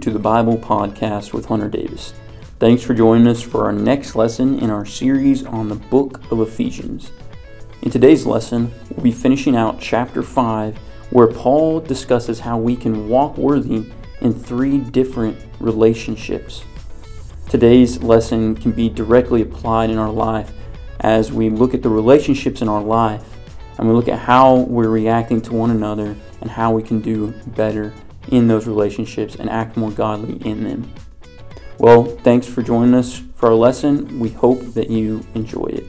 to the Bible Podcast with Hunter Davis. Thanks for joining us for our next lesson in our series on the book of Ephesians. In today's lesson, we'll be finishing out chapter 5, where Paul discusses how we can walk worthy in three different relationships. Today's lesson can be directly applied in our life as we look at the relationships in our life and we look at how we're reacting to one another and how we can do better in those relationships and act more godly in them. Well, thanks for joining us for our lesson. We hope that you enjoy it.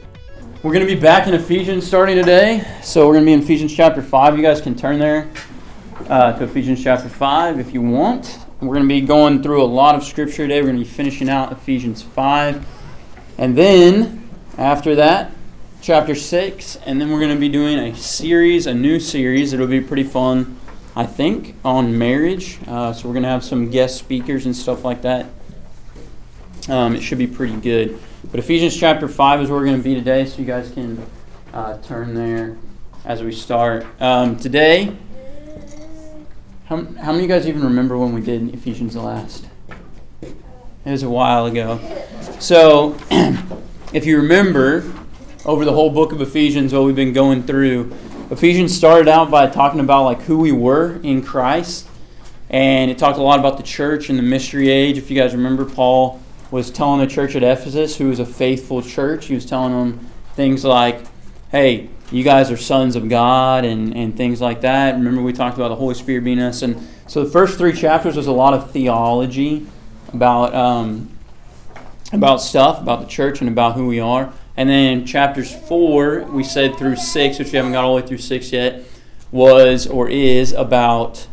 We're going to be back in Ephesians starting today. So we're going to be in Ephesians chapter 5. You guys can turn there uh, to Ephesians chapter 5 if you want. We're going to be going through a lot of scripture today. We're going to be finishing out Ephesians 5. And then after that, chapter 6. And then we're going to be doing a series, a new series. It'll be pretty fun, I think, on marriage. Uh, so we're going to have some guest speakers and stuff like that. Um, it should be pretty good. But Ephesians chapter 5 is where we're going to be today, so you guys can uh, turn there as we start. Um, today, how, how many of you guys even remember when we did Ephesians last? It was a while ago. So, if you remember, over the whole book of Ephesians, what we've been going through, Ephesians started out by talking about like who we were in Christ, and it talked a lot about the church and the mystery age. If you guys remember, Paul was telling the church at Ephesus, who was a faithful church, he was telling them things like, hey, you guys are sons of God and, and things like that. Remember, we talked about the Holy Spirit being us. And so the first three chapters was a lot of theology about, um, about stuff, about the church, and about who we are. And then chapters four, we said through six, which we haven't got all the way through six yet, was or is about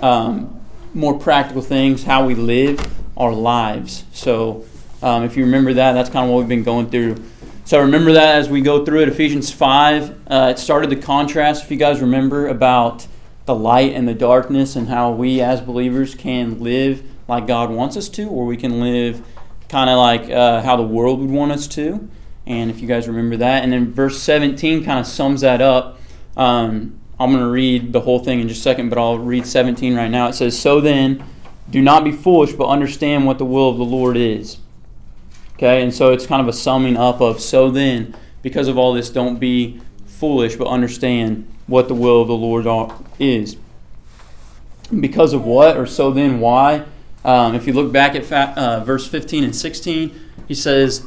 um, more practical things, how we live our lives. So um, if you remember that, that's kind of what we've been going through. So remember that as we go through it. Ephesians 5, uh, it started the contrast, if you guys remember, about the light and the darkness and how we as believers can live like God wants us to, or we can live kind of like uh, how the world would want us to. And if you guys remember that. And then verse 17 kind of sums that up. Um, I'm going to read the whole thing in just a second, but I'll read 17 right now. It says, So then, do not be foolish, but understand what the will of the Lord is. Okay, and so it's kind of a summing up of, So then, because of all this, don't be foolish, but understand what the will of the Lord is. Because of what, or so then, why? Um, if you look back at fa- uh, verse 15 and 16, he says,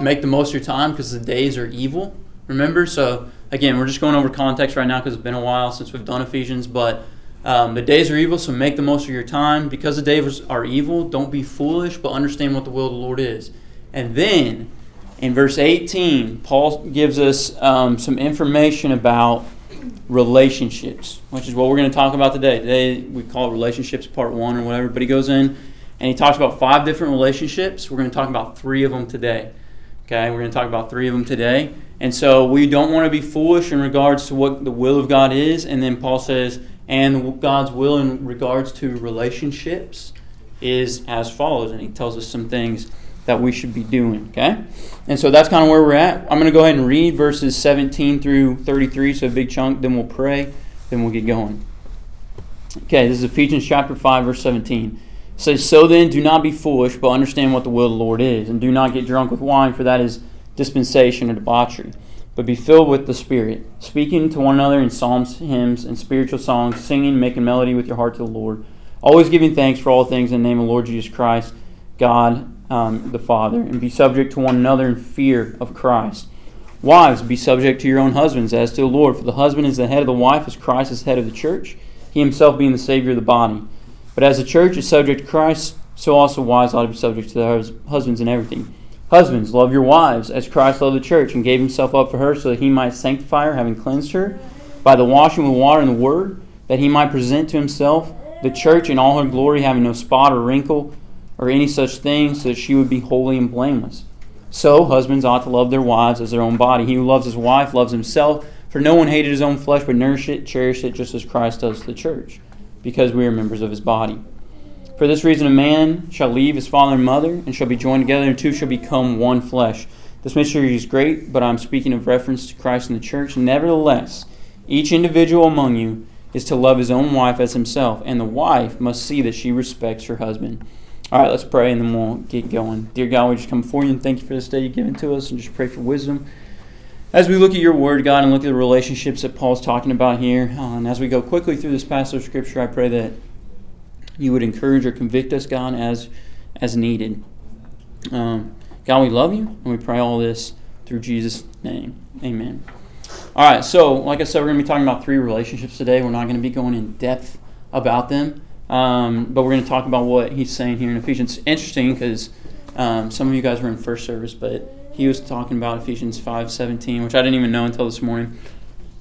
make the most of your time because the days are evil. Remember? So, again, we're just going over context right now because it's been a while since we've done Ephesians, but um, the days are evil, so make the most of your time. Because the days are evil, don't be foolish, but understand what the will of the Lord is. And then, in verse 18, Paul gives us um, some information about relationships, which is what we're going to talk about today. Today, we call it relationships part one or whatever, but he goes in and he talks about five different relationships. We're going to talk about three of them today. Okay, we're going to talk about three of them today. And so we don't want to be foolish in regards to what the will of God is. And then Paul says, and God's will in regards to relationships is as follows. And he tells us some things that we should be doing. Okay? And so that's kind of where we're at. I'm going to go ahead and read verses 17 through 33, so a big chunk. Then we'll pray. Then we'll get going. Okay, this is Ephesians chapter 5, verse 17 says, So then, do not be foolish, but understand what the will of the Lord is, and do not get drunk with wine, for that is dispensation or debauchery. But be filled with the Spirit, speaking to one another in psalms, hymns, and spiritual songs, singing, making melody with your heart to the Lord, always giving thanks for all things in the name of the Lord Jesus Christ, God um, the Father, and be subject to one another in fear of Christ. Wives, be subject to your own husbands as to the Lord, for the husband is the head of the wife, as Christ is head of the church, he himself being the Savior of the body. But as the church is subject to Christ, so also wives ought to be subject to their husbands in everything. Husbands, love your wives, as Christ loved the church and gave himself up for her, so that he might sanctify her, having cleansed her by the washing with water and the word, that he might present to himself the church in all her glory, having no spot or wrinkle or any such thing, so that she would be holy and blameless. So husbands ought to love their wives as their own body. He who loves his wife loves himself, for no one hated his own flesh, but nourished it, cherished it, just as Christ does the church because we are members of his body. For this reason, a man shall leave his father and mother, and shall be joined together, and two shall become one flesh. This mystery is great, but I'm speaking of reference to Christ and the church. Nevertheless, each individual among you is to love his own wife as himself, and the wife must see that she respects her husband. All right, let's pray and then we'll get going. Dear God, we just come before you and thank you for this day you've given to us and just pray for wisdom. As we look at your word, God, and look at the relationships that Paul's talking about here, uh, and as we go quickly through this passage of Scripture, I pray that you would encourage or convict us, God, as, as needed. Um, God, we love you, and we pray all this through Jesus' name. Amen. All right, so like I said, we're going to be talking about three relationships today. We're not going to be going in depth about them, um, but we're going to talk about what he's saying here in Ephesians. Interesting because um, some of you guys were in first service, but he was talking about Ephesians 5:17, which I didn't even know until this morning,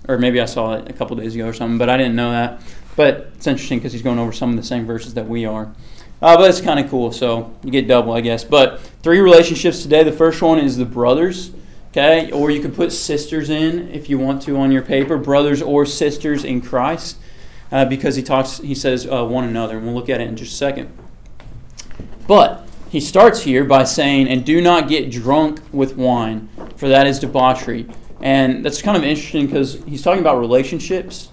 or maybe I saw it a couple days ago or something, but I didn't know that. But it's interesting because he's going over some of the same verses that we are. Uh, but it's kind of cool, so you get double, I guess. But three relationships today. The first one is the brothers. Okay, or you can put sisters in if you want to on your paper, brothers or sisters in Christ, uh, because he talks, he says uh, one another, and we'll look at it in just a second. But he starts here by saying, "And do not get drunk with wine, for that is debauchery." And that's kind of interesting because he's talking about relationships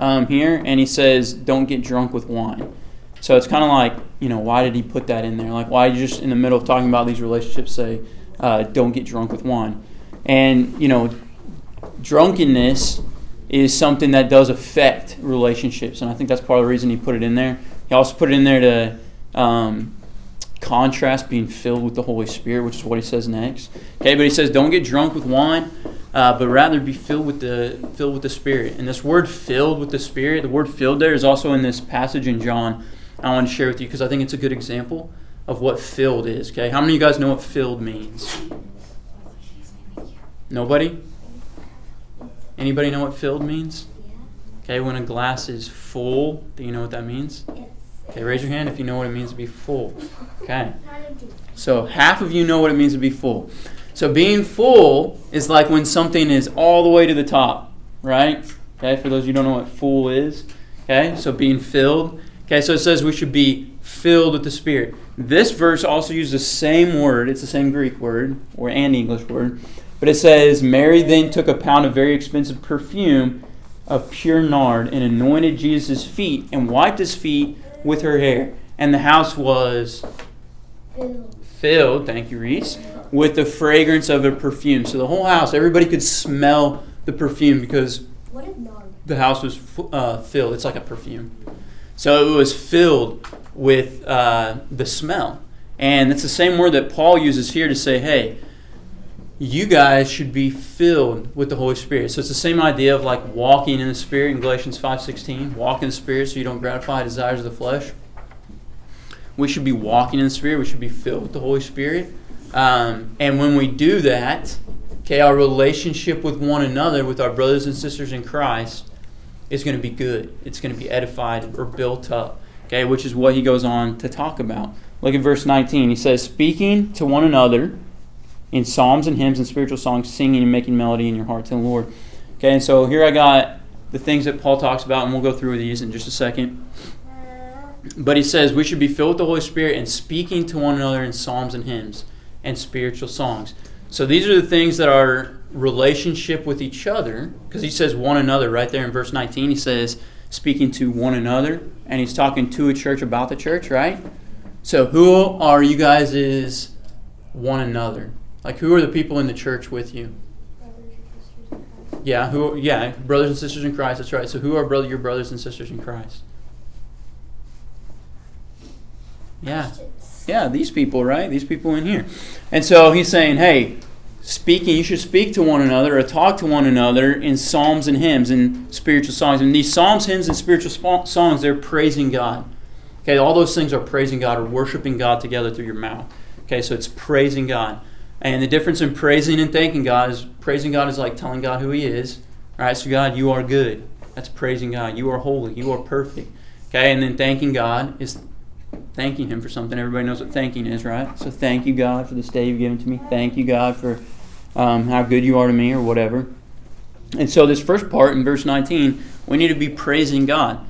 um, here, and he says, "Don't get drunk with wine." So it's kind of like, you know, why did he put that in there? Like, why just in the middle of talking about these relationships say, uh, "Don't get drunk with wine"? And, you know, drunkenness is something that does affect relationships. And I think that's part of the reason he put it in there. He also put it in there to um, contrast being filled with the Holy Spirit, which is what he says next. Okay, but he says, don't get drunk with wine. Uh, but rather be filled with the filled with the Spirit. And this word "filled with the Spirit," the word "filled" there is also in this passage in John. I want to share with you because I think it's a good example of what filled is. Okay, how many of you guys know what filled means? Nobody? Anybody know what filled means? Okay, when a glass is full, do you know what that means? Okay, raise your hand if you know what it means to be full. Okay. So half of you know what it means to be full. So being full is like when something is all the way to the top, right? Okay, for those of you who don't know what full is. Okay, so being filled. Okay, so it says we should be filled with the Spirit. This verse also uses the same word, it's the same Greek word, or and English word, but it says, Mary then took a pound of very expensive perfume of pure nard and anointed Jesus' feet and wiped his feet with her hair. And the house was filled, filled thank you, Reese, with the fragrance of a perfume. So the whole house, everybody could smell the perfume because the house was uh, filled. It's like a perfume. So it was filled with uh, the smell. And it's the same word that Paul uses here to say, hey, you guys should be filled with the Holy Spirit. So it's the same idea of like walking in the Spirit in Galatians 5.16. Walk in the Spirit so you don't gratify desires of the flesh. We should be walking in the Spirit. We should be filled with the Holy Spirit. Um, and when we do that, okay, our relationship with one another, with our brothers and sisters in Christ, is going to be good. It's going to be edified or built up. Okay, which is what he goes on to talk about. Look at verse 19. He says, Speaking to one another in psalms and hymns and spiritual songs, singing and making melody in your heart to the Lord. Okay, and so here I got the things that Paul talks about, and we'll go through these in just a second. But he says we should be filled with the Holy Spirit and speaking to one another in psalms and hymns and spiritual songs. So these are the things that are relationship with each other, because he says one another right there in verse 19. He says speaking to one another, and he's talking to a church about the church, right? So who are you guys is one another? Like, who are the people in the church with you? Yeah, who? Yeah, brothers and sisters in Christ. That's right. So, who are brother your brothers and sisters in Christ? Yeah, yeah, these people, right? These people in here. And so he's saying, hey, speaking, you should speak to one another or talk to one another in psalms and hymns and spiritual songs. And these psalms, hymns, and spiritual songs, they're praising God. Okay, all those things are praising God or worshiping God together through your mouth. Okay, so it's praising God. And the difference in praising and thanking God is praising God is like telling God who He is. Right? So, God, you are good. That's praising God. You are holy. You are perfect. Okay? And then thanking God is thanking Him for something. Everybody knows what thanking is, right? So, thank you, God, for this day you've given to me. Thank you, God, for um, how good you are to me, or whatever. And so, this first part in verse 19, we need to be praising God.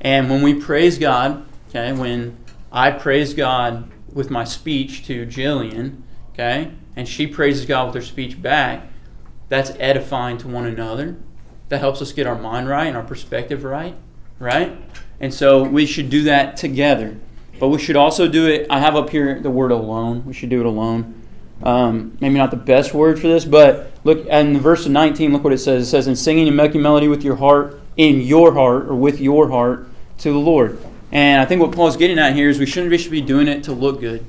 And when we praise God, okay, when I praise God with my speech to Jillian, okay, and she praises God with her speech back, that's edifying to one another. That helps us get our mind right and our perspective right. right? And so we should do that together. But we should also do it. I have up here the word alone. We should do it alone. Um, maybe not the best word for this, but look in verse 19. Look what it says. It says, "In singing and making melody with your heart, in your heart, or with your heart, to the Lord." And I think what Paul's getting at here is we shouldn't just be doing it to look good.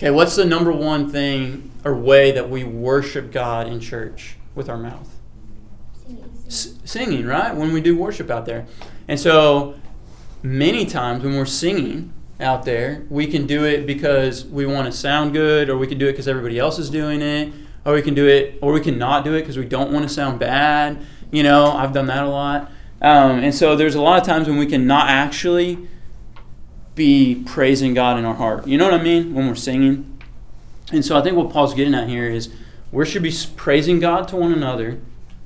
Okay, what's the number one thing or way that we worship God in church with our mouth? S- singing, right? When we do worship out there. And so many times when we're singing, out there. We can do it because we want to sound good, or we can do it because everybody else is doing it, or we can do it, or we can not do it because we don't want to sound bad. You know, I've done that a lot. Um, and so there's a lot of times when we can not actually be praising God in our heart. You know what I mean? When we're singing. And so I think what Paul's getting at here is we should be praising God to one another,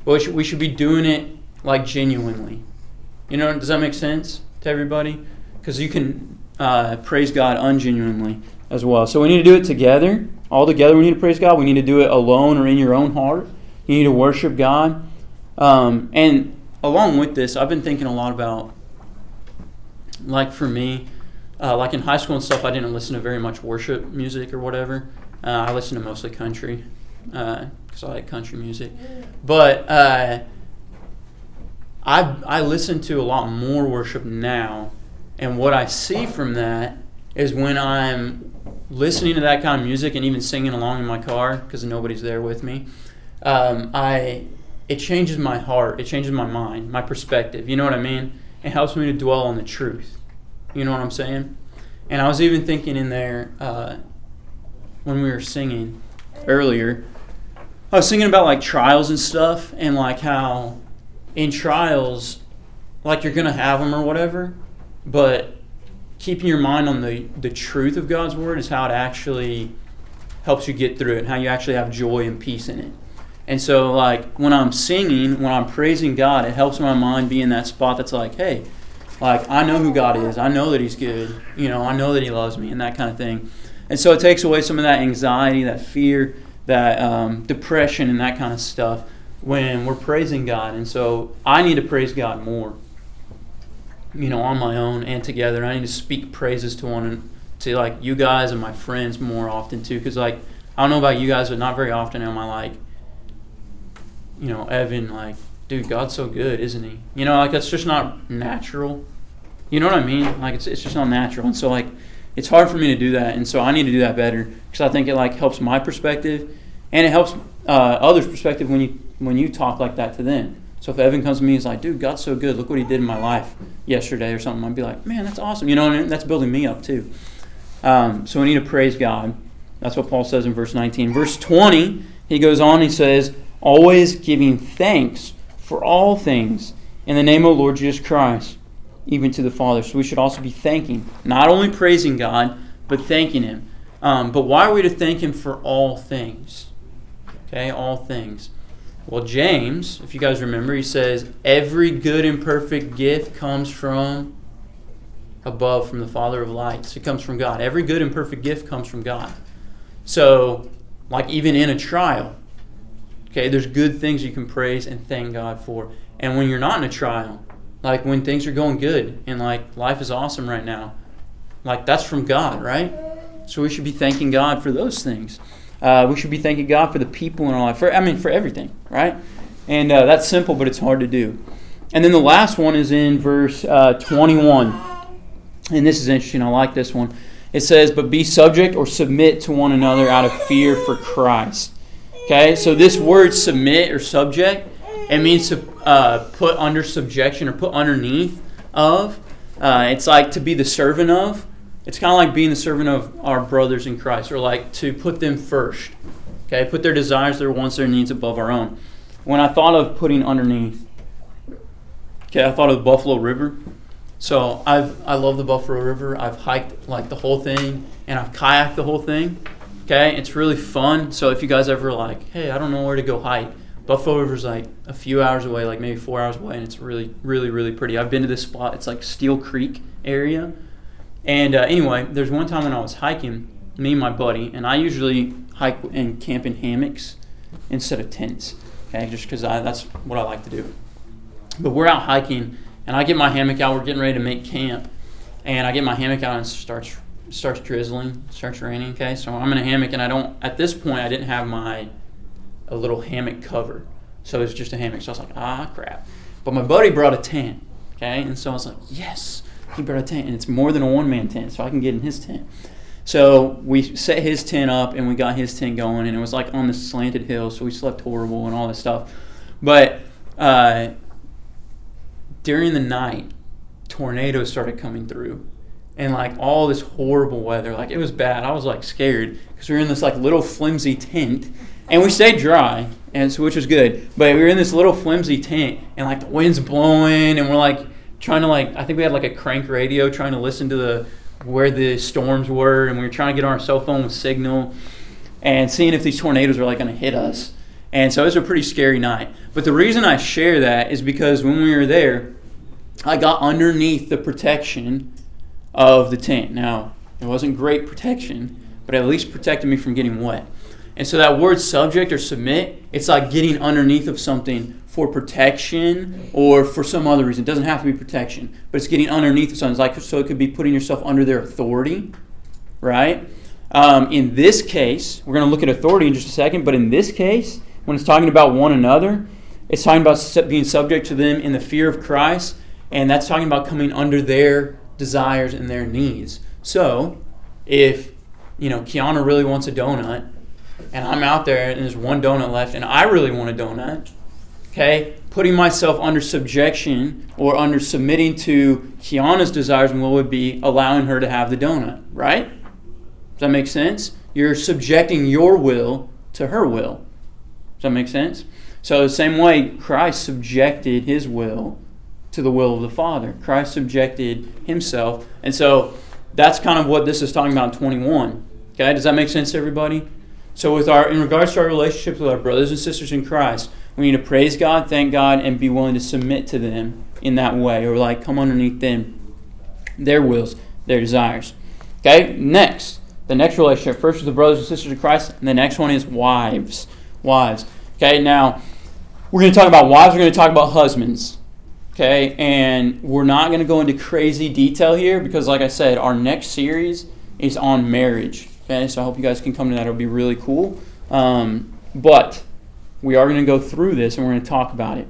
but we should, be doing it like genuinely. You know, does that make sense to everybody? Because you can uh, praise God ungenuinely as well. So we need to do it together. All together, we need to praise God. We need to do it alone or in your own heart. You need to worship God. Um, and along with this, I've been thinking a lot about, like for me, uh, like in high school and stuff, I didn't listen to very much worship music or whatever. Uh, I listened to mostly country because uh, I like country music. But uh, I I listen to a lot more worship now and what I see from that is when I'm listening to that kind of music and even singing along in my car because nobody's there with me, um, I it changes my heart, it changes my mind, my perspective. You know what I mean? It helps me to dwell on the truth. You know what I'm saying? And I was even thinking in there uh, when we were singing earlier. I was thinking about like trials and stuff, and like how in trials, like you're gonna have them or whatever, but keeping your mind on the, the truth of God's word is how it actually helps you get through it, and how you actually have joy and peace in it. And so, like, when I'm singing, when I'm praising God, it helps my mind be in that spot that's like, hey, like, I know who God is. I know that He's good. You know, I know that He loves me, and that kind of thing. And so it takes away some of that anxiety, that fear, that um, depression, and that kind of stuff when we're praising God. And so I need to praise God more you know, on my own and together. I need to speak praises to one to like you guys and my friends more often too, because like I don't know about you guys, but not very often am I like, you know, Evan, like, dude, God's so good, isn't he? You know, like that's just not natural. You know what I mean? Like it's it's just not natural, and so like it's hard for me to do that, and so I need to do that better because I think it like helps my perspective, and it helps uh, others' perspective when you when you talk like that to them. So if Evan comes to me and is like, dude, God's so good, look what he did in my life yesterday or something, I'd be like, man, that's awesome. You know, and that's building me up too. Um, so we need to praise God. That's what Paul says in verse 19. Verse 20, he goes on, he says, always giving thanks for all things in the name of the Lord Jesus Christ, even to the Father. So we should also be thanking, not only praising God, but thanking Him. Um, but why are we to thank Him for all things? Okay, all things. Well, James, if you guys remember, he says, Every good and perfect gift comes from above, from the Father of lights. It comes from God. Every good and perfect gift comes from God. So, like even in a trial, okay, there's good things you can praise and thank God for. And when you're not in a trial, like when things are going good and like life is awesome right now, like that's from God, right? So we should be thanking God for those things. Uh, we should be thanking God for the people in our life. For I mean, for everything, right? And uh, that's simple, but it's hard to do. And then the last one is in verse uh, 21. And this is interesting. I like this one. It says, But be subject or submit to one another out of fear for Christ. Okay, so this word submit or subject, it means to uh, put under subjection or put underneath of. Uh, it's like to be the servant of. It's kind of like being the servant of our brothers in Christ, or like to put them first. Okay, put their desires, their wants, their needs above our own. When I thought of putting underneath, okay, I thought of the Buffalo River. So I've I love the Buffalo River. I've hiked like the whole thing, and I've kayaked the whole thing. Okay, it's really fun. So if you guys ever like, hey, I don't know where to go hike, Buffalo River's like a few hours away, like maybe four hours away, and it's really, really, really pretty. I've been to this spot. It's like Steel Creek area. And uh, anyway, there's one time when I was hiking, me and my buddy, and I usually hike and camp in hammocks instead of tents, okay, just because that's what I like to do. But we're out hiking, And I get my hammock out. We're getting ready to make camp, and I get my hammock out and it starts starts drizzling, starts raining. Okay, so I'm in a hammock, and I don't. At this point, I didn't have my a little hammock cover, so it was just a hammock. So I was like, ah, crap. But my buddy brought a tent. Okay, and so I was like, yes, he brought a tent, and it's more than a one man tent, so I can get in his tent. So we set his tent up and we got his tent going, and it was like on the slanted hill, so we slept horrible and all this stuff. But uh, during the night, tornadoes started coming through, and like all this horrible weather, like it was bad. I was like scared because we were in this like little flimsy tent, and we stayed dry, and so, which was good. But we were in this little flimsy tent, and like the wind's blowing, and we're like trying to like I think we had like a crank radio trying to listen to the where the storms were, and we were trying to get on our cell phone with signal and seeing if these tornadoes were like going to hit us. And so it was a pretty scary night. But the reason I share that is because when we were there, I got underneath the protection of the tent. Now, it wasn't great protection, but at least protected me from getting wet. And so that word subject or submit, it's like getting underneath of something for protection or for some other reason. It doesn't have to be protection, but it's getting underneath of something. It's like so it could be putting yourself under their authority, right? Um, in this case, we're going to look at authority in just a second, but in this case, when it's talking about one another, it's talking about being subject to them in the fear of Christ, and that's talking about coming under their desires and their needs. So, if you know Kiana really wants a donut, and I'm out there and there's one donut left, and I really want a donut, okay, putting myself under subjection or under submitting to Kiana's desires and will would be allowing her to have the donut, right? Does that make sense? You're subjecting your will to her will. Does that make sense? So, the same way Christ subjected his will to the will of the Father, Christ subjected himself. And so, that's kind of what this is talking about in 21. Okay, does that make sense to everybody? So, with our in regards to our relationships with our brothers and sisters in Christ, we need to praise God, thank God, and be willing to submit to them in that way, or like come underneath them, their wills, their desires. Okay, next, the next relationship. First is the brothers and sisters of Christ, and the next one is wives. Wives. Okay, now we're going to talk about wives, we're going to talk about husbands. Okay, and we're not going to go into crazy detail here because, like I said, our next series is on marriage. Okay, so I hope you guys can come to that. It'll be really cool. Um, but we are going to go through this and we're going to talk about it.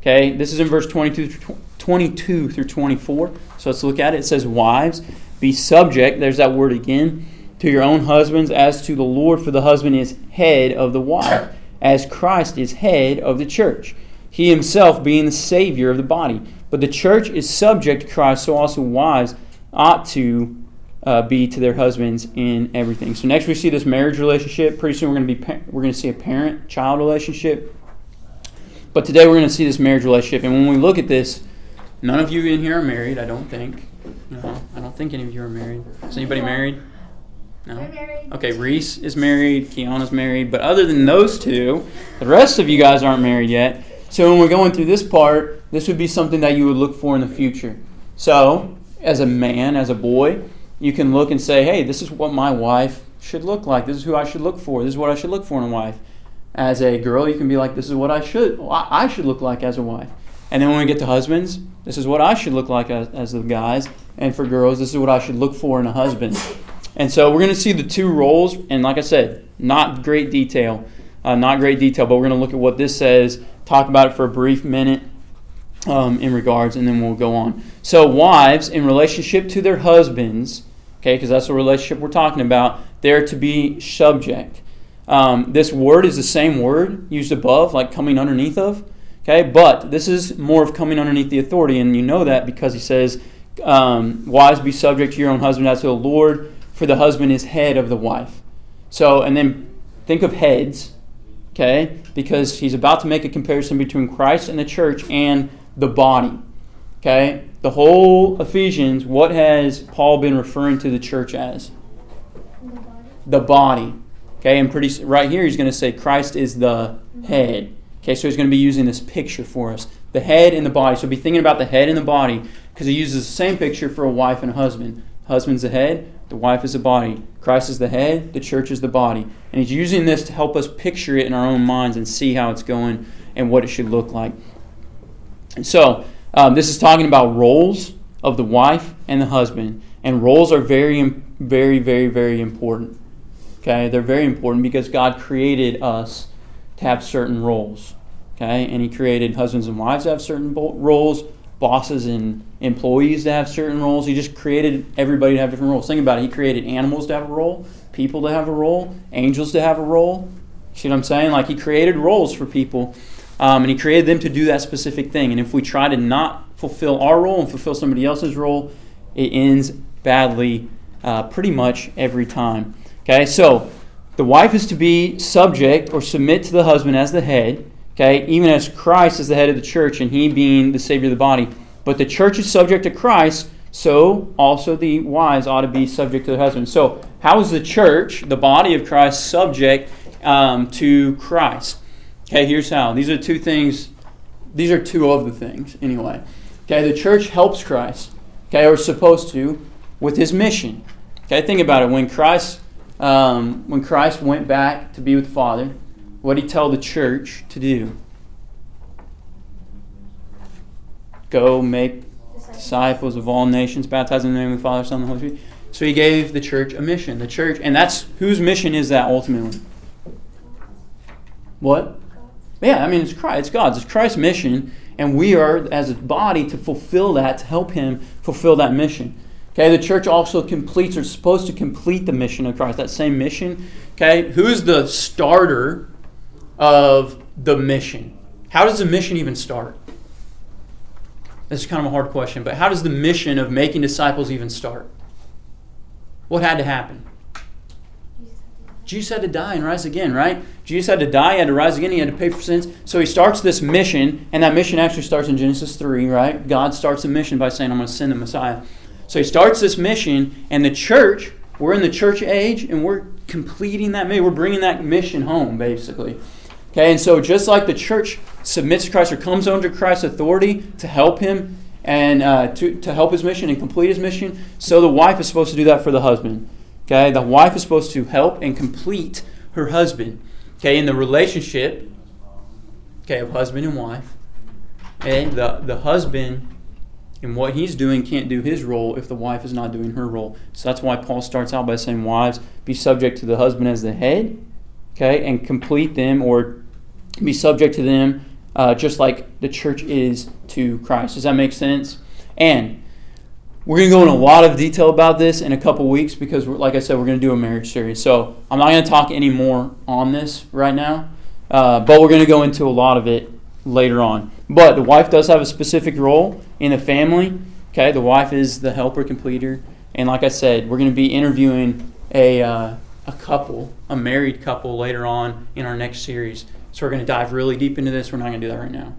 Okay, this is in verse 22 through, 22 through 24. So let's look at it. It says, Wives, be subject, there's that word again, to your own husbands as to the Lord, for the husband is head of the wife, as Christ is head of the church, he himself being the Savior of the body. But the church is subject to Christ, so also wives ought to uh, be to their husbands in everything. So next we see this marriage relationship. Pretty soon we're going to be we're going to see a parent-child relationship. But today we're going to see this marriage relationship. And when we look at this, none of you in here are married. I don't think. No, I don't think any of you are married. Is anybody married? No. Okay, Reese is married. Kiana's married. But other than those two, the rest of you guys aren't married yet. So when we're going through this part, this would be something that you would look for in the future. So, as a man, as a boy, you can look and say, hey, this is what my wife should look like. This is who I should look for. This is what I should look for in a wife. As a girl, you can be like, this is what I should I should look like as a wife. And then when we get to husbands, this is what I should look like as, the guys. And for girls, this is what I should look for in a husband. And so we're going to see the two roles. And like I said, not great detail. Uh, not great detail, but we're going to look at what this says, talk about it for a brief minute, um, in regards, and then we'll go on. So, wives, in relationship to their husbands, okay, because that's the relationship we're talking about, they're to be subject. Um, this word is the same word used above, like coming underneath of, okay, but this is more of coming underneath the authority, and you know that because he says, um, Wives, be subject to your own husband as to the Lord, for the husband is head of the wife. So, and then think of heads, okay, because he's about to make a comparison between Christ and the church and the body. Okay? The whole Ephesians, what has Paul been referring to the church as? The body. Okay, and pretty right here he's going to say Christ is the head. Okay, so he's going to be using this picture for us. The head and the body. So be thinking about the head and the body because he uses the same picture for a wife and a husband. Husband's the head, the wife is the body. Christ is the head, the church is the body. And he's using this to help us picture it in our own minds and see how it's going and what it should look like. And so, Um, this is talking about roles of the wife and the husband. And roles are very, very, very, very important. Okay? They're very important because God created us to have certain roles. Okay? And He created husbands and wives to have certain roles, bosses and employees to have certain roles. He just created everybody to have different roles. Think about it. He created animals to have a role, people to have a role, angels to have a role. See what I'm saying? Like He created roles for people. Um, and he created them to do that specific thing. And if we try to not fulfill our role and fulfill somebody else's role, it ends badly uh, pretty much every time. Okay, so the wife is to be subject or submit to the husband as the head, okay, even as Christ is the head of the church and he being the Savior of the body. But the church is subject to Christ, so also the wives ought to be subject to the husband. So, how is the church, the body of Christ, subject um, to Christ? Okay, here's how. These are two things, these are two of the things, anyway. Okay, the church helps Christ, okay, or supposed to, with his mission. Okay, think about it. When Christ, um, when Christ went back to be with the Father, what did he tell the church to do? Go make disciples of all nations, baptizing in the name of the Father, Son, and the Holy Spirit. So he gave the church a mission. The church, and that's whose mission is that ultimately? What? Yeah, I mean, it's Christ, it's God's, it's Christ's mission, and we are, as a body, to fulfill that, to help Him fulfill that mission. Okay, the church also completes, or is supposed to complete the mission of Christ, that same mission. Okay, who's the starter of the mission? How does the mission even start? This is kind of a hard question, but how does the mission of making disciples even start? What had to happen? Jesus had to die and rise again, right? Jesus had to die, he had to rise again, he had to pay for sins. So he starts this mission, and that mission actually starts in Genesis 3, right? God starts a mission by saying, I'm going to send the Messiah. So he starts this mission, and the church, we're in the church age, and we're completing that mission. We're bringing that mission home, basically. Okay, and so just like the church submits to Christ or comes under Christ's authority to help him and uh, to, to help his mission and complete his mission, so the wife is supposed to do that for the husband. Okay, the wife is supposed to help and complete her husband. Okay, in the relationship, okay, of husband and wife. Okay, the, the husband and what he's doing can't do his role if the wife is not doing her role. So that's why Paul starts out by saying, Wives, be subject to the husband as the head, okay, and complete them or be subject to them uh, just like the church is to Christ. Does that make sense? And we're going to go in a lot of detail about this in a couple weeks because, like I said, we're going to do a marriage series. So I'm not going to talk any more on this right now, uh, but we're going to go into a lot of it later on. But the wife does have a specific role in the family. Okay, the wife is the helper, completer, and like I said, we're going to be interviewing a uh, a couple, a married couple, later on in our next series. So we're going to dive really deep into this. We're not going to do that right now.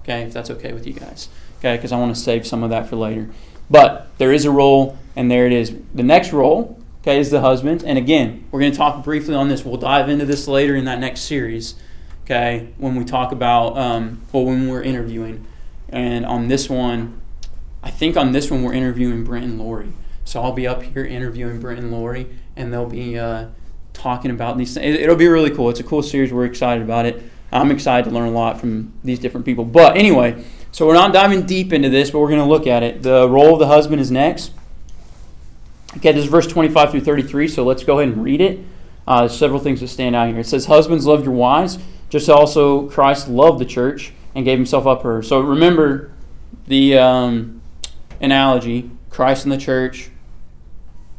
Okay, if that's okay with you guys. Okay, because I want to save some of that for later. But there is a role, and there it is. The next role, okay, is the husband. And again, we're going to talk briefly on this. We'll dive into this later in that next series, okay, when we talk about, um, well, when we're interviewing. And on this one, I think on this one, we're interviewing Brent and Lori. So I'll be up here interviewing Brent and Lori, and they'll be uh, talking about these things. It'll be really cool. It's a cool series. We're excited about it. I'm excited to learn a lot from these different people. But anyway, so we're not diving deep into this, but we're going to look at it. The role of the husband is next. Okay, this is verse 25 through 33, so let's go ahead and read it. Uh, there's several things that stand out here. It says, Husbands, love your wives, just also Christ loved the church and gave himself up for her. So remember the um, analogy Christ and the church,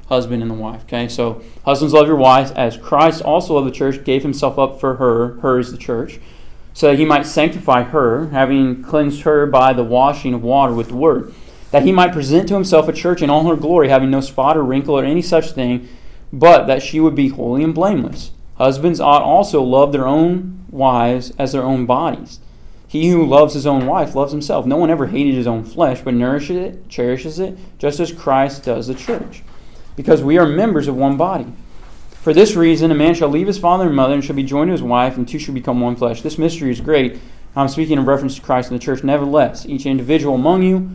husband and the wife. Okay, so husbands love your wives as Christ also loved the church, gave himself up for her. Her is the church so that he might sanctify her, having cleansed her by the washing of water with the word, that he might present to himself a church in all her glory, having no spot or wrinkle or any such thing, but that she would be holy and blameless. Husbands ought also love their own wives as their own bodies. He who loves his own wife loves himself. No one ever hated his own flesh, but nourishes it, cherishes it, just as Christ does the church. Because we are members of one body. For this reason, a man shall leave his father and mother and shall be joined to his wife, and two shall become one flesh. This mystery is great. I'm speaking in reference to Christ and the church. Nevertheless, each individual among you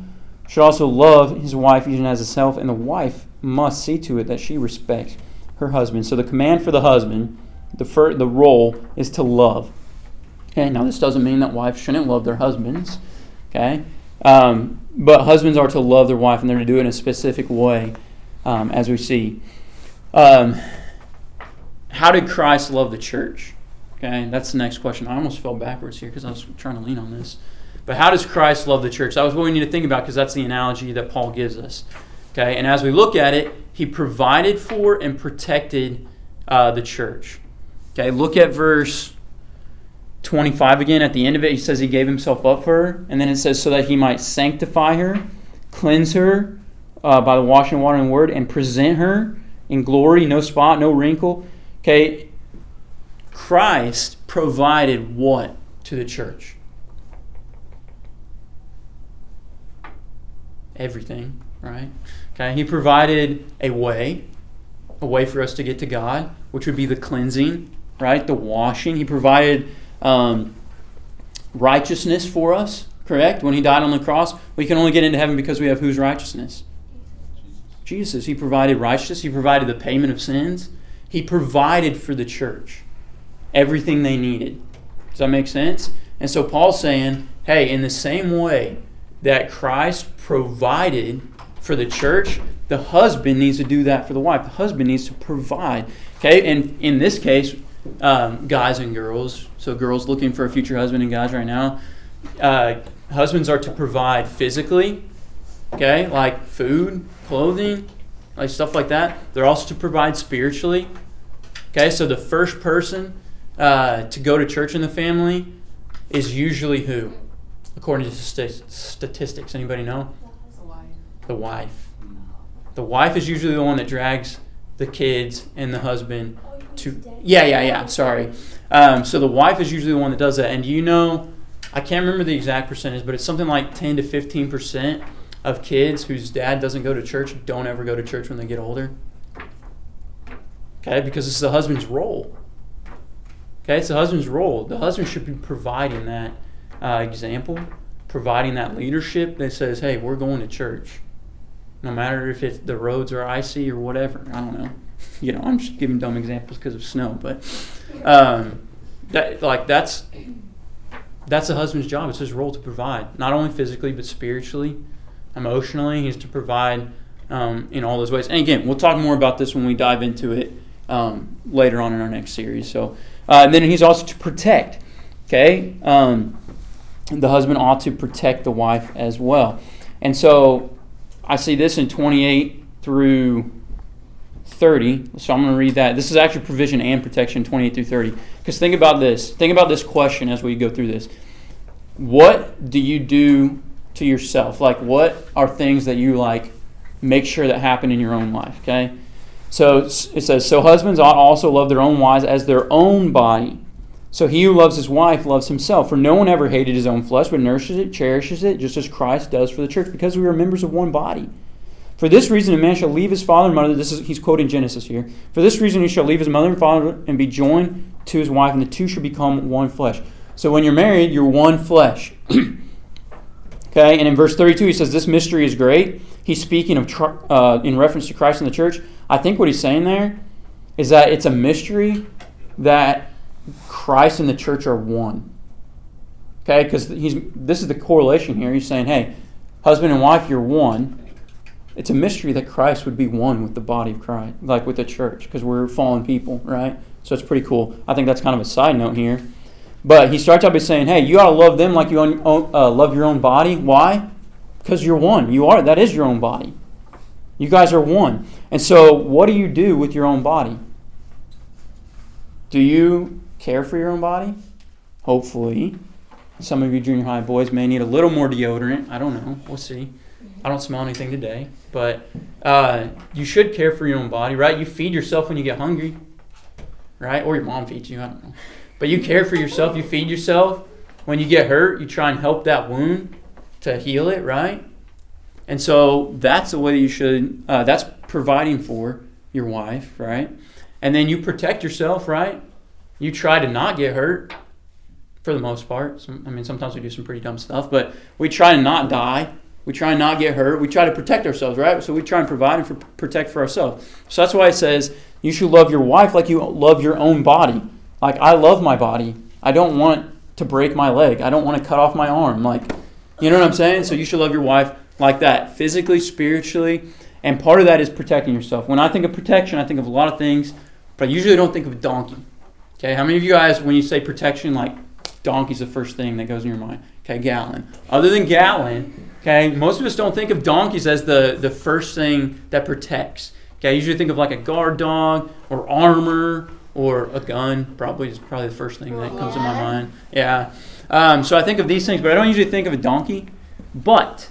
should also love his wife even as himself, and the wife must see to it that she respects her husband. So the command for the husband, the fir- the role is to love. Okay, now this doesn't mean that wives shouldn't love their husbands. Okay, Um, but husbands are to love their wife, and they're to do it in a specific way, um, as we see. Um, how did Christ love the church? Okay, that's the next question. I almost fell backwards here because I was trying to lean on this. But how does Christ love the church? That was what we need to think about because that's the analogy that Paul gives us. Okay, and as we look at it, he provided for and protected uh, the church. Okay, look at verse 25 again. At the end of it, he says he gave himself up for her. And then it says, so that he might sanctify her, cleanse her uh, by the washing water and word, and present her in glory, no spot, no wrinkle. Okay, Christ provided what to the church? Everything, right? Okay, he provided a way, a way for us to get to God, which would be the cleansing, right? The washing. He provided um, righteousness for us, correct? When he died on the cross, we can only get into heaven because we have whose righteousness? Jesus. He provided righteousness, he provided the payment of sins, he provided for the church everything they needed. Does that make sense? And so Paul's saying, hey, in the same way that Christ provided for the church, the husband needs to do that for the wife. The husband needs to provide. Okay, and in this case, um, guys and girls, so girls looking for a future husband and guys right now, uh, husbands are to provide physically, okay, like food, clothing, like stuff like that. They're also to provide spiritually. Okay, so the first person uh, to go to church in the family is usually who, according to st- statistics. Anybody know? The wife. The wife. The wife is usually the one that drags the kids and the husband to. Yeah, yeah, yeah. Sorry. Um, so the wife is usually the one that does that. And you know, I can't remember the exact percentage, but it's something like 10 to 15 percent of kids whose dad doesn't go to church don't ever go to church when they get older. Okay, because it's the husband's role. Okay, it's the husband's role. The husband should be providing that uh, example, providing that leadership that says, hey, we're going to church. No matter if the roads are icy or whatever. I don't know. You know, I'm just giving dumb examples because of snow, but um, that like that's that's the husband's job. It's his role to provide, not only physically but spiritually, emotionally. He's to provide um, in all those ways. And again, we'll talk more about this when we dive into it um, later on in our next series. So, uh, and then he's also to protect. Okay, um, the husband ought to protect the wife as well. And so, I see this in 28 through 30. So I'm going to read that. This is actually provision and protection 28 through 30. Because think about this. Think about this question as we go through this. What do you do to yourself? Like, what are things that you like make sure that happen in your own life? Okay. So it says, So husbands ought also love their own wives as their own body. So he who loves his wife loves himself. For no one ever hated his own flesh, but nourishes it, cherishes it, just as Christ does for the church, because we are members of one body. For this reason, a man shall leave his father and mother. This is he's quoting Genesis here. For this reason, he shall leave his mother and father and be joined to his wife, and the two shall become one flesh. So when you're married, you're one flesh. okay, and in verse 32, he says this mystery is great. He's speaking of uh, in reference to Christ and the church. I think what he's saying there is that it's a mystery that Christ and the church are one. Okay, because he's this is the correlation here. He's saying, hey, husband and wife, you're one it's a mystery that Christ would be one with the body of Christ, like with the church, because we're fallen people, right? So it's pretty cool. I think that's kind of a side note here. But he starts out by saying, "Hey, you ought to love them like you own, uh, love your own body. Why? Because you're one. You are. That is your own body. You guys are one. And so, what do you do with your own body? Do you care for your own body? Hopefully, some of you junior high boys may need a little more deodorant. I don't know. We'll see. I don't smell anything today, but uh, you should care for your own body, right? You feed yourself when you get hungry, right? Or your mom feeds you, I don't know. But you care for yourself, you feed yourself. When you get hurt, you try and help that wound to heal it, right? And so that's the way you should, uh, that's providing for your wife, right? And then you protect yourself, right? You try to not get hurt for the most part. Some, I mean, sometimes we do some pretty dumb stuff, but we try to not die we try and not get hurt. We try to protect ourselves, right? So we try and provide and for, protect for ourselves. So that's why it says you should love your wife like you love your own body. Like I love my body. I don't want to break my leg. I don't want to cut off my arm. Like You know what I'm saying? So you should love your wife like that, physically, spiritually, and part of that is protecting yourself. When I think of protection, I think of a lot of things, but I usually don't think of a donkey. Okay, how many of you guys, when you say protection, like donkey's the first thing that goes in your mind? Okay, gallon. Other than gallon, okay, most of us don't think of donkeys as the, the first thing that protects. Okay, I usually think of like a guard dog or armor or a gun. Probably is probably the first thing that comes to my mind. Yeah. Um, so I think of these things, but I don't usually think of a donkey. But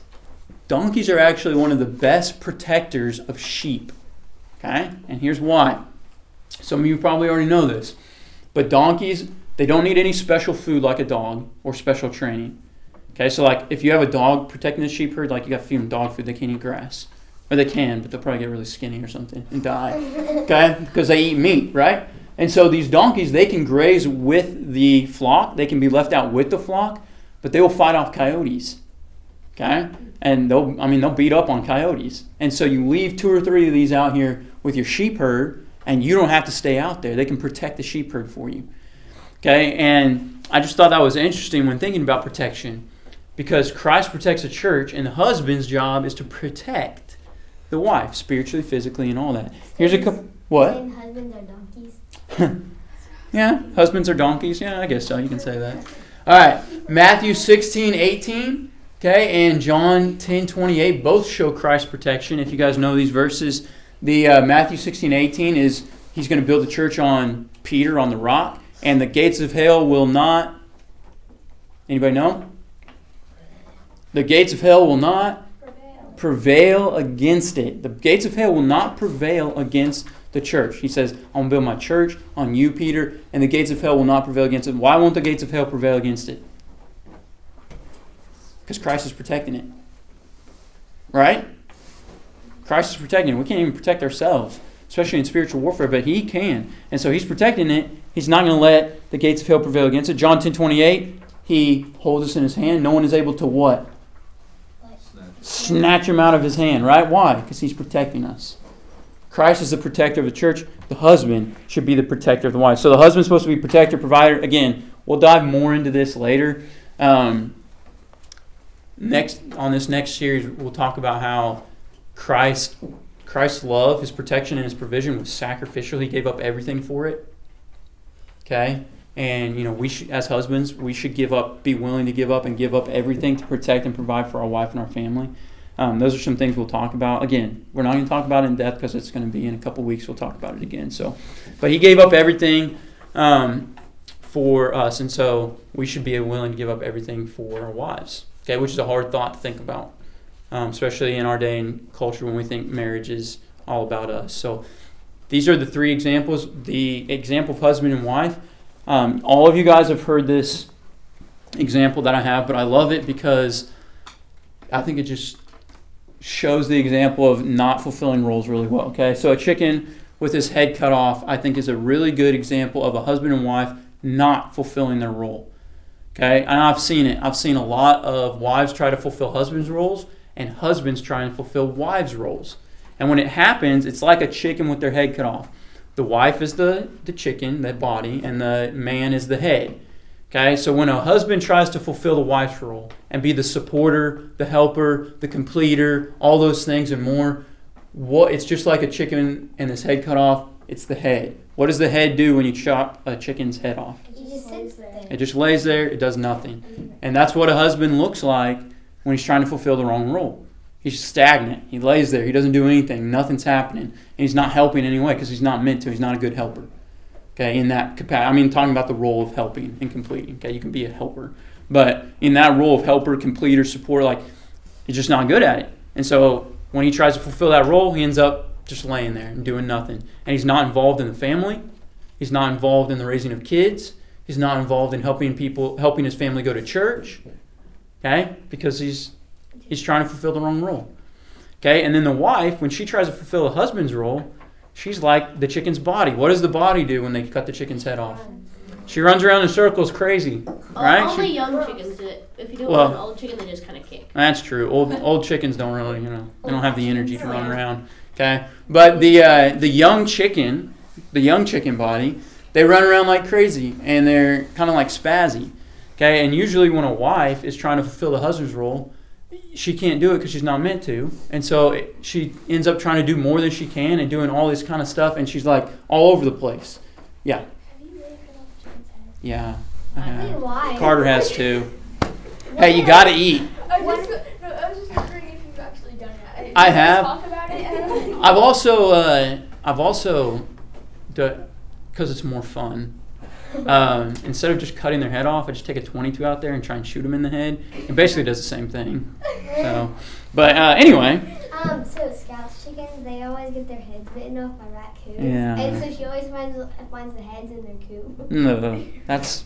donkeys are actually one of the best protectors of sheep. Okay, and here's why. Some of you probably already know this, but donkeys they don't need any special food like a dog or special training. Okay, so like if you have a dog protecting the sheep herd, like you got to feed them dog food, they can't eat grass. Or they can, but they'll probably get really skinny or something and die. Okay? Because they eat meat, right? And so these donkeys, they can graze with the flock. They can be left out with the flock, but they will fight off coyotes. Okay? And they'll, I mean, they'll beat up on coyotes. And so you leave two or three of these out here with your sheep herd, and you don't have to stay out there. They can protect the sheep herd for you. Okay? And I just thought that was interesting when thinking about protection because Christ protects the church, and the husband's job is to protect the wife, spiritually, physically, and all that. Here's a couple. What? Husbands are donkeys. yeah, husbands are donkeys. Yeah, I guess so. You can say that. All right, Matthew 16, 18, okay, and John 10, 28 both show Christ's protection. If you guys know these verses, the uh, Matthew 16, 18 is he's going to build the church on Peter on the rock, and the gates of hell will not. Anybody know? The gates of hell will not prevail against it. The gates of hell will not prevail against the church. He says, I'm going to build my church on you, Peter, and the gates of hell will not prevail against it. Why won't the gates of hell prevail against it? Because Christ is protecting it. Right? Christ is protecting it. We can't even protect ourselves, especially in spiritual warfare, but He can. And so He's protecting it. He's not going to let the gates of hell prevail against it. John 10 28, He holds us in His hand. No one is able to what? snatch him out of his hand, right? Why? Because he's protecting us. Christ is the protector of the church. The husband should be the protector of the wife. So the husband's supposed to be protector, provider. Again, we'll dive more into this later. Um, next on this next series, we'll talk about how Christ, Christ's love, His protection, and His provision was sacrificial. He gave up everything for it. Okay, and you know, we should, as husbands, we should give up, be willing to give up, and give up everything to protect and provide for our wife and our family. Um, those are some things we'll talk about. Again, we're not going to talk about in depth because it's going to be in a couple weeks. We'll talk about it again. So, but he gave up everything um, for us, and so we should be willing to give up everything for our wives. Okay, which is a hard thought to think about, um, especially in our day and culture when we think marriage is all about us. So, these are the three examples. The example of husband and wife um, all of you guys have heard this example that I have, but I love it because I think it just shows the example of not fulfilling roles really well. Okay, so a chicken with his head cut off, I think, is a really good example of a husband and wife not fulfilling their role. Okay, and I've seen it. I've seen a lot of wives try to fulfill husbands' roles and husbands try to fulfill wives' roles. And when it happens, it's like a chicken with their head cut off. The wife is the, the chicken, that body, and the man is the head. Okay, so when a husband tries to fulfill the wife's role and be the supporter, the helper, the completer, all those things and more, what it's just like a chicken and his head cut off. It's the head. What does the head do when you chop a chicken's head off? It just sits there. It just lays there. It does nothing. And that's what a husband looks like when he's trying to fulfill the wrong role. He's stagnant. He lays there. He doesn't do anything. Nothing's happening. And he's not helping in any way because he's not meant to. He's not a good helper. Okay, in that capacity. I mean, talking about the role of helping and completing. Okay, you can be a helper. But in that role of helper, completer, support, like, he's just not good at it. And so when he tries to fulfill that role, he ends up just laying there and doing nothing. And he's not involved in the family. He's not involved in the raising of kids. He's not involved in helping people, helping his family go to church. Okay, because he's He's trying to fulfill the wrong role. Okay, and then the wife, when she tries to fulfill a husband's role, she's like the chicken's body. What does the body do when they cut the chicken's head off? She runs around in circles, crazy, right? Only She- young chickens do it. If you do it Well- with an old chicken, they just kind of kick. That's true. Old old chickens don't really, you know, they don't have the energy to run around. Okay, but the uh, the young chicken, the young chicken body, they run around like crazy and they're kind of like spazzy. Okay, and usually when a wife is trying to fulfill the husband's role, she can't do it because she's not meant to, and so it, she ends up trying to do more than she can and doing all this kind of stuff, and she's like all over the place. Yeah, Have you really cut off Jen's head? yeah. I have. Why? Carter has too. Hey, you gotta eat. I just, no, I was just wondering if you've actually done it. I have. Talk about it. I've also, uh, I've also, because it's more fun. Um, instead of just cutting their head off, I just take a 22 out there and try and shoot them in the head. It basically does the same thing. So, but uh, anyway, Um, so Scout's chickens, they always get their heads bitten off by raccoons. Yeah. And so she always finds finds the heads in their coop. no, that's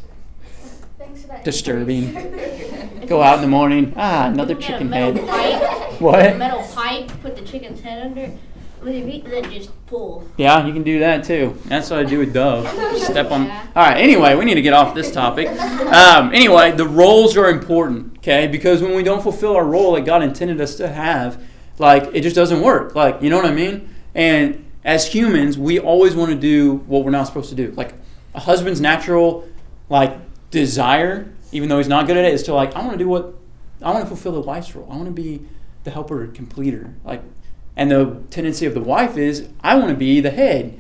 for that. disturbing. Go out in the morning. Ah, another chicken head. Pipe, a What? metal pipe, put the chicken's head under, leave it, then just pull. Yeah, you can do that too. That's what I do with Dove. Step on. Yeah. All right. Anyway, we need to get off this topic. Um, anyway, the roles are important, okay? Because when we don't fulfill our role that God intended us to have, like it just doesn't work. Like you know what I mean? And as humans, we always want to do what we're not supposed to do. Like a husband's natural, like desire, even though he's not good at it, is to like I want to do what I want to fulfill the wife's role. I want to be the helper, completer. Like, and the tendency of the wife is I want to be the head.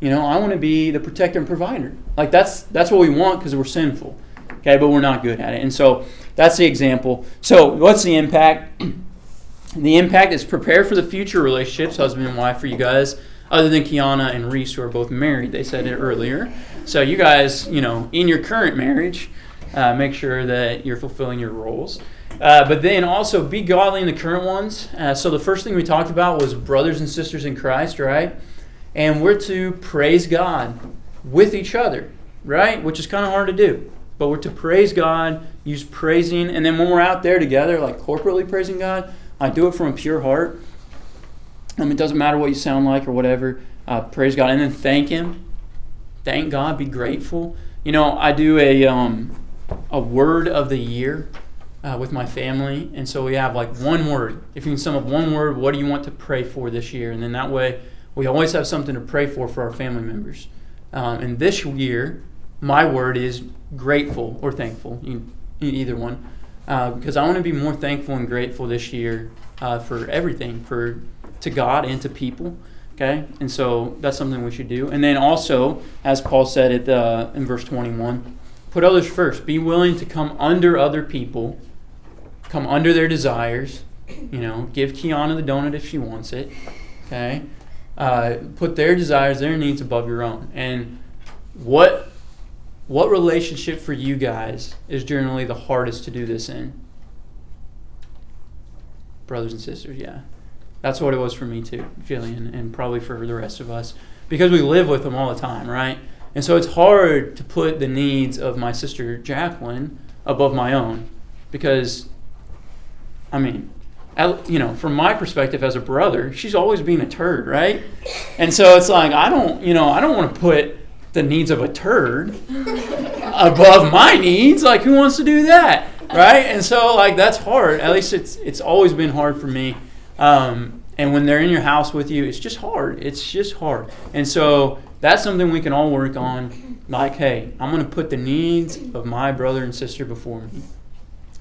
You know, I want to be the protector and provider. Like that's that's what we want because we're sinful. Okay, but we're not good at it. And so that's the example. So what's the impact? the impact is prepare for the future relationships, husband and wife, for you guys. Other than Kiana and Reese, who are both married, they said it earlier. So you guys, you know, in your current marriage, uh, make sure that you're fulfilling your roles. Uh, but then also be godly in the current ones. Uh, so the first thing we talked about was brothers and sisters in Christ, right? And we're to praise God with each other, right? Which is kind of hard to do. But we're to praise God, use praising, and then when we're out there together, like corporately praising God, I do it from a pure heart. Um, it doesn't matter what you sound like or whatever. Uh, praise God, and then thank Him. Thank God. Be grateful. You know, I do a um, a word of the year uh, with my family, and so we have like one word. If you can sum up one word, what do you want to pray for this year? And then that way, we always have something to pray for for our family members. Um, and this year, my word is grateful or thankful, you, either one, uh, because I want to be more thankful and grateful this year uh, for everything, for to God and to people. Okay, and so that's something we should do. And then also, as Paul said it uh, in verse 21, put others first. Be willing to come under other people, come under their desires. You know, give Kiana the donut if she wants it. Okay, uh, put their desires, their needs above your own. And what what relationship for you guys is generally the hardest to do this in? Brothers and sisters, yeah. That's what it was for me too, Jillian, and probably for the rest of us. Because we live with them all the time, right? And so it's hard to put the needs of my sister Jacqueline above my own. Because, I mean, you know, from my perspective as a brother, she's always been a turd, right? And so it's like, I don't, you know, I don't want to put the needs of a turd above my needs. Like, who wants to do that, right? And so, like, that's hard. At least it's it's always been hard for me. Um, and when they're in your house with you, it's just hard. It's just hard. And so that's something we can all work on. Like, hey, I'm going to put the needs of my brother and sister before me.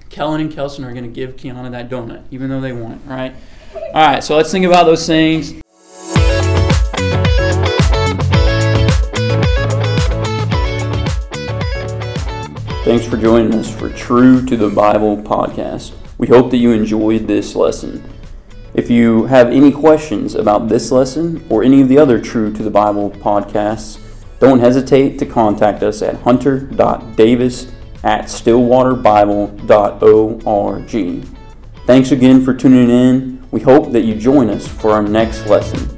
Kellen and Kelson are going to give Kiana that donut, even though they it, right? All right, so let's think about those things. Thanks for joining us for True to the Bible podcast. We hope that you enjoyed this lesson. If you have any questions about this lesson or any of the other True to the Bible podcasts, don't hesitate to contact us at hunter.davis at stillwaterbible.org. Thanks again for tuning in. We hope that you join us for our next lesson.